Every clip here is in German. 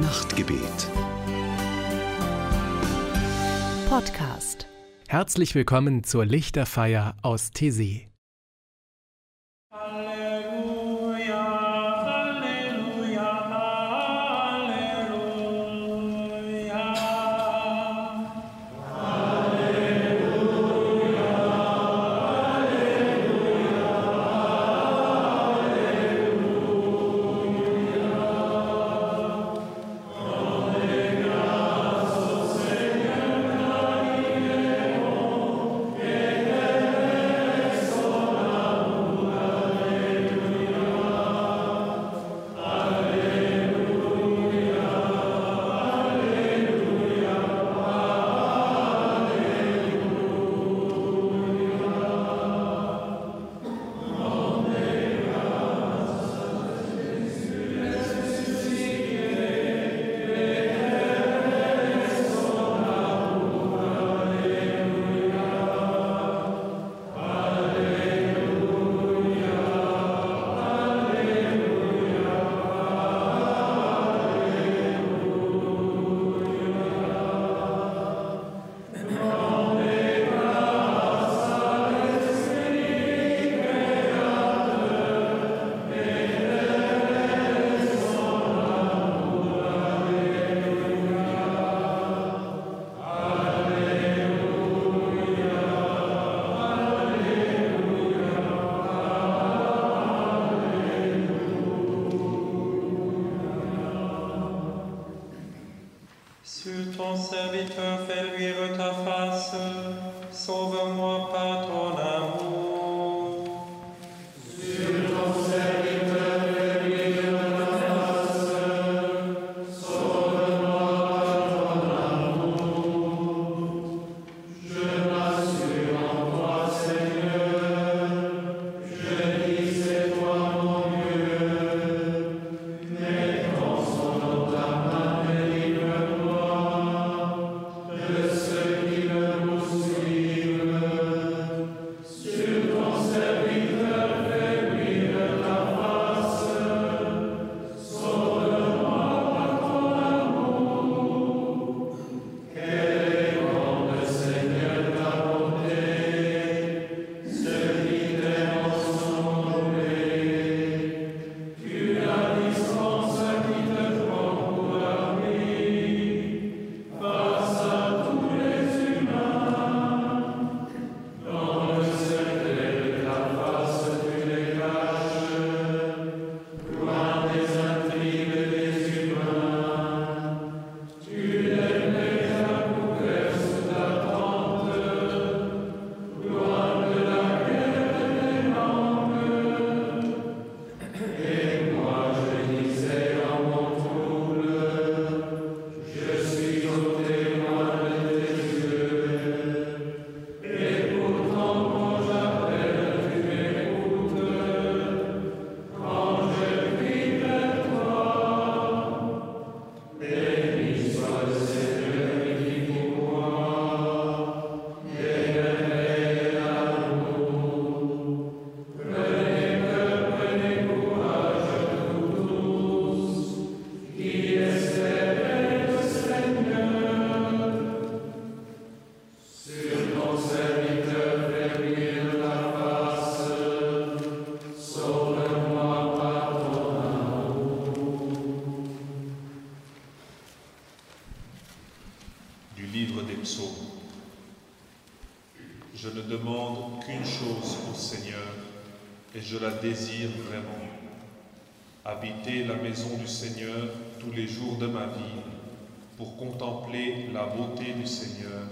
Nachtgebet. Podcast. Herzlich willkommen zur Lichterfeier aus Tessé. Demande qu'une chose au Seigneur et je la désire vraiment. Habiter la maison du Seigneur tous les jours de ma vie pour contempler la beauté du Seigneur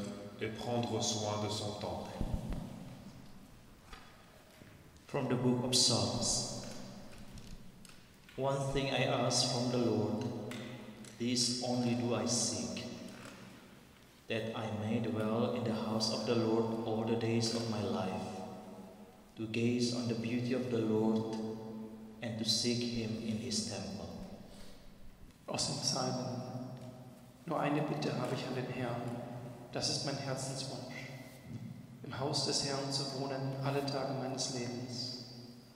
et prendre soin de son temple. From the book of Psalms. One thing I ask from the Lord, this only do I seek, that I may dwell in the house of the Lord all the days of my life, to gaze on the beauty of the Lord and to seek him in his temple. Aus dem Psalmen. Nur eine Bitte habe ich an den Herrn, das ist mein Herzenswunsch, im Haus des Herrn zu wohnen alle Tage meines Lebens,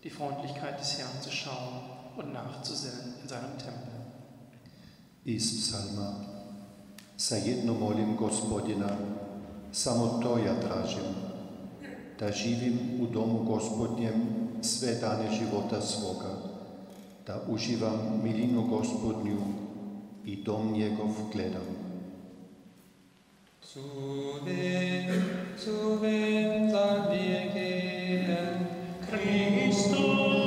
die Freundlichkeit des Herrn zu schauen und nachzusinnen in seinem Tempel. Ist Psalma Sa jedno molim gospodina, samo to ja tražim, da živim u domu gospodnjem sve dane života svoga, da uživam milinu gospodnju i dom njegov gledam. Suve, suve, Christus.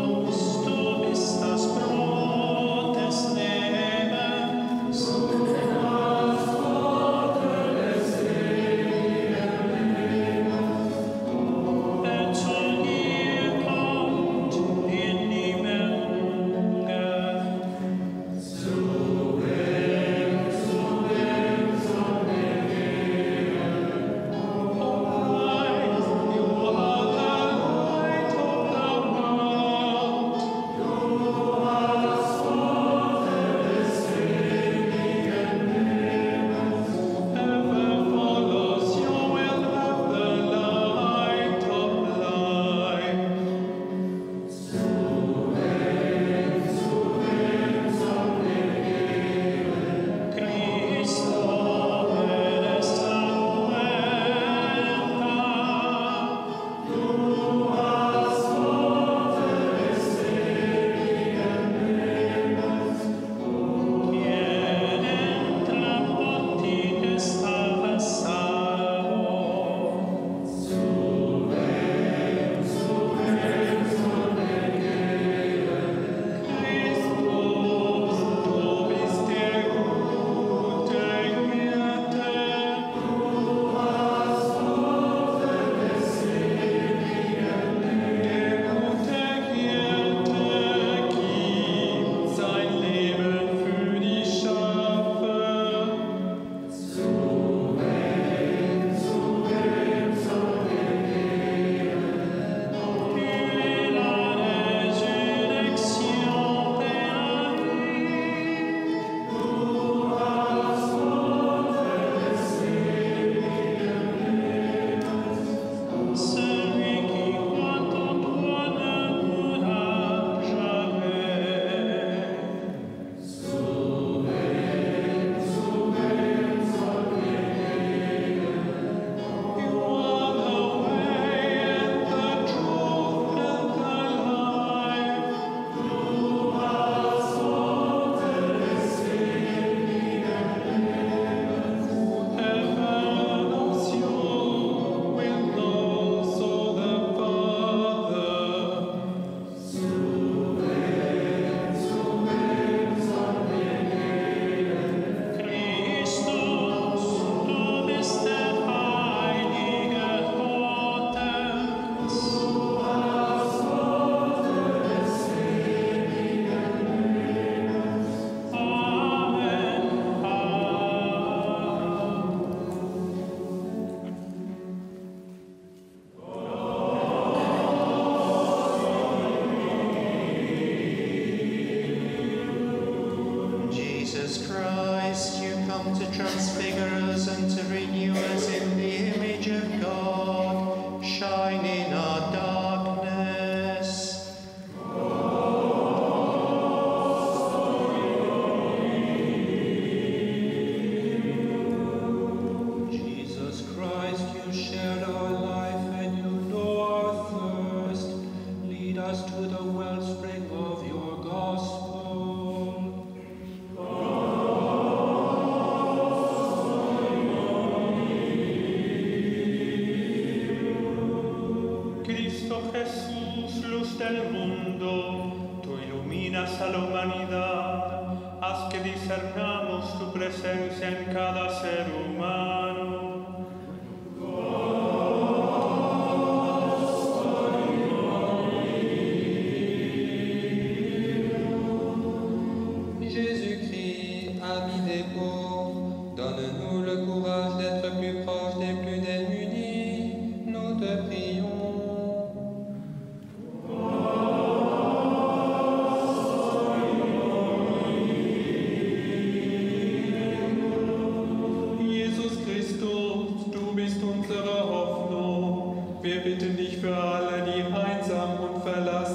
la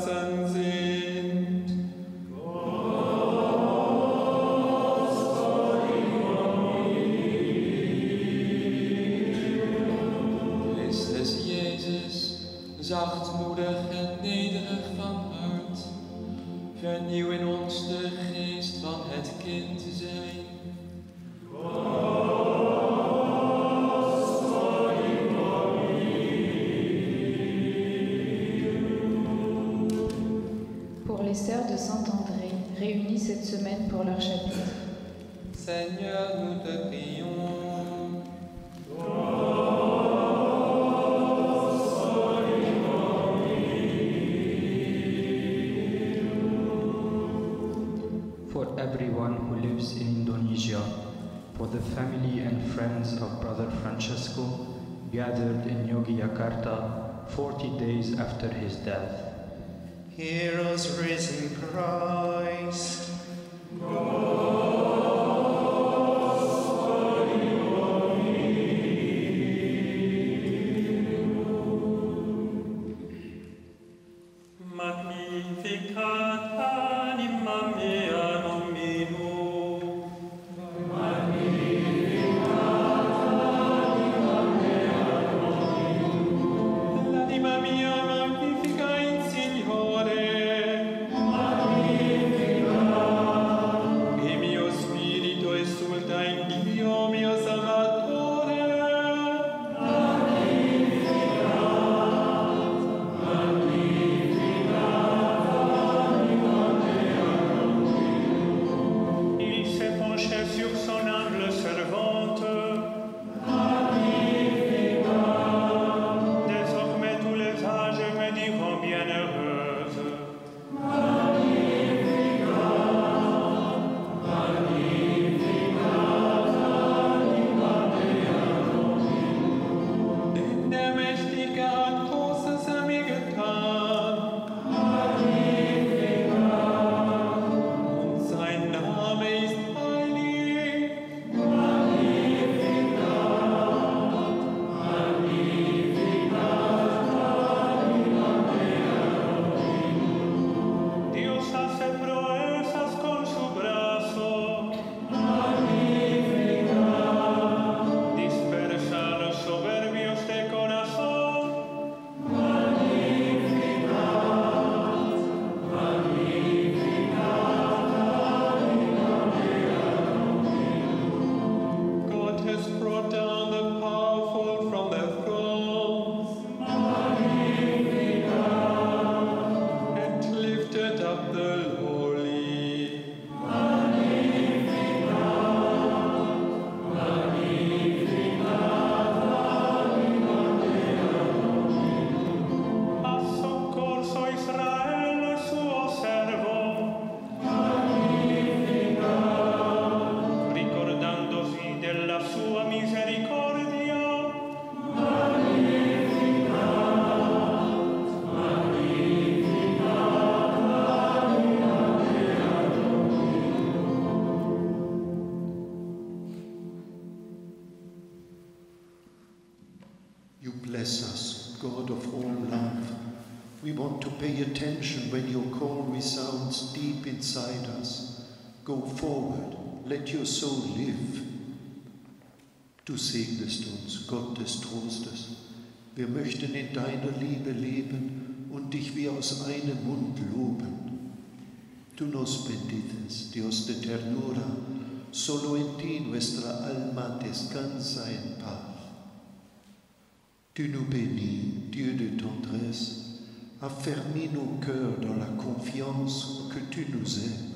gathered in Yogyakarta 40 days after his death. Heroes risen crown. when your call resounds deep inside us, go forward, let your soul live. Du segnest uns, Gott des Trostes. Wir möchten in deiner Liebe leben und dich wie aus einem Mund loben. Tu nos bendites, Dios de ternura, solo en ti nuestra alma descansa en paz. Tu nous bénis, Dieu de tendresse, Affermis nos cœurs dans la confiance que tu nous aimes.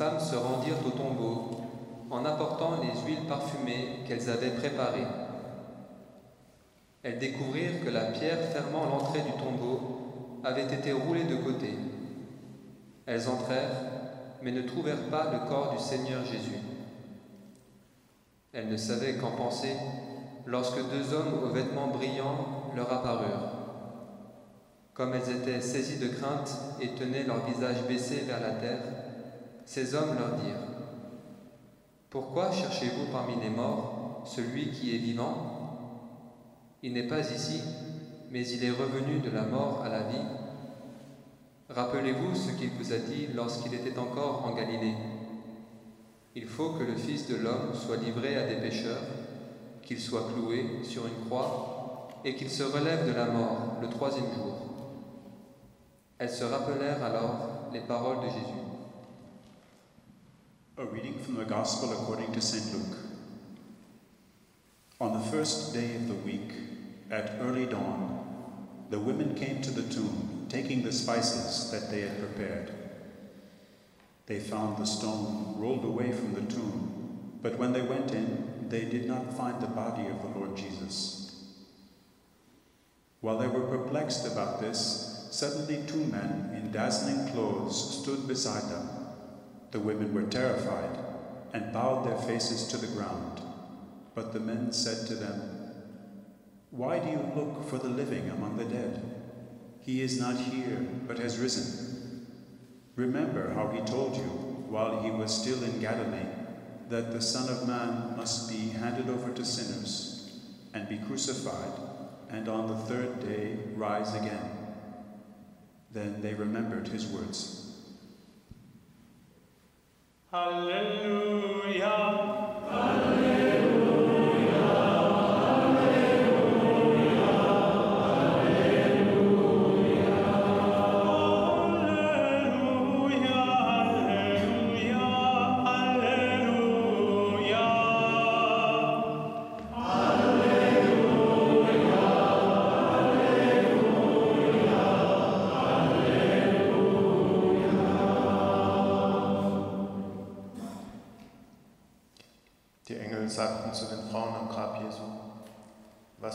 Femmes se rendirent au tombeau en apportant les huiles parfumées qu'elles avaient préparées. Elles découvrirent que la pierre fermant l'entrée du tombeau avait été roulée de côté. Elles entrèrent, mais ne trouvèrent pas le corps du Seigneur Jésus. Elles ne savaient qu'en penser lorsque deux hommes aux vêtements brillants leur apparurent. Comme elles étaient saisies de crainte et tenaient leur visage baissé vers la terre, ces hommes leur dirent Pourquoi cherchez-vous parmi les morts celui qui est vivant? Il n'est pas ici, mais il est revenu de la mort à la vie. Rappelez-vous ce qu'il vous a dit lorsqu'il était encore en Galilée. Il faut que le Fils de l'homme soit livré à des pécheurs, qu'il soit cloué sur une croix et qu'il se relève de la mort le troisième jour. Elles se rappelèrent alors les paroles de Jésus. A reading from the Gospel according to St. Luke. On the first day of the week, at early dawn, the women came to the tomb, taking the spices that they had prepared. They found the stone rolled away from the tomb, but when they went in, they did not find the body of the Lord Jesus. While they were perplexed about this, suddenly two men in dazzling clothes stood beside them. The women were terrified and bowed their faces to the ground. But the men said to them, Why do you look for the living among the dead? He is not here, but has risen. Remember how he told you, while he was still in Galilee, that the Son of Man must be handed over to sinners and be crucified, and on the third day rise again. Then they remembered his words. Hallelujah. Hallelujah.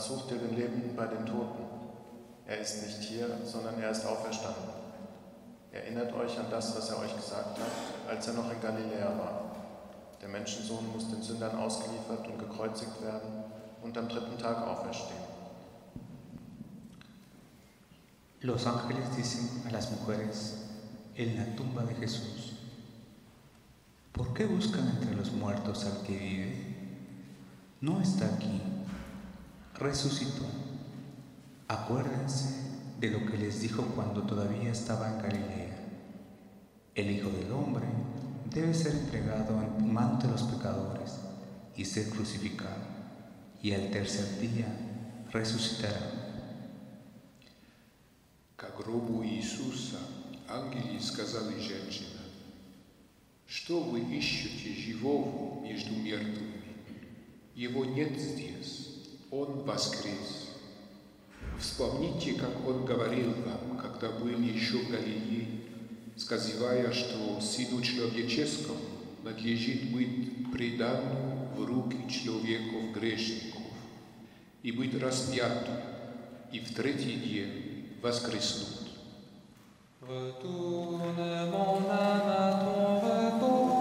Sucht ihr den Leben bei den Toten? Er ist nicht hier, sondern er ist auferstanden. Erinnert euch an das, was er euch gesagt hat, als er noch in Galiläa war. Der Menschensohn muss den Sündern ausgeliefert und gekreuzigt werden und am dritten Tag auferstehen. Los ángeles dicen a las mujeres en la tumba de Jesús, ¿por qué buscan entre los muertos al que vive? No está aquí, resucitó. Acuérdense de lo que les dijo cuando todavía estaba en Galilea. El Hijo del Hombre debe ser entregado en manos de los pecadores y ser crucificado, y al tercer día resucitará. К гробу Иисуса ангели сказали женщинам, «Что вы ищете живого между мертвыми? Его нет здесь, Он воскрес. Вспомните, как Он говорил вам, когда были еще в Галилее, сказывая, что Сыну Человеческому надлежит быть предан в руки человеков грешников и быть распятым, и в третий день воскреснуть. Retourne mon âme à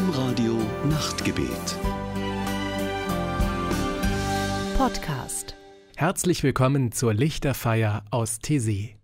Domradio Nachtgebet. Podcast. Herzlich willkommen zur Lichterfeier aus Tessé.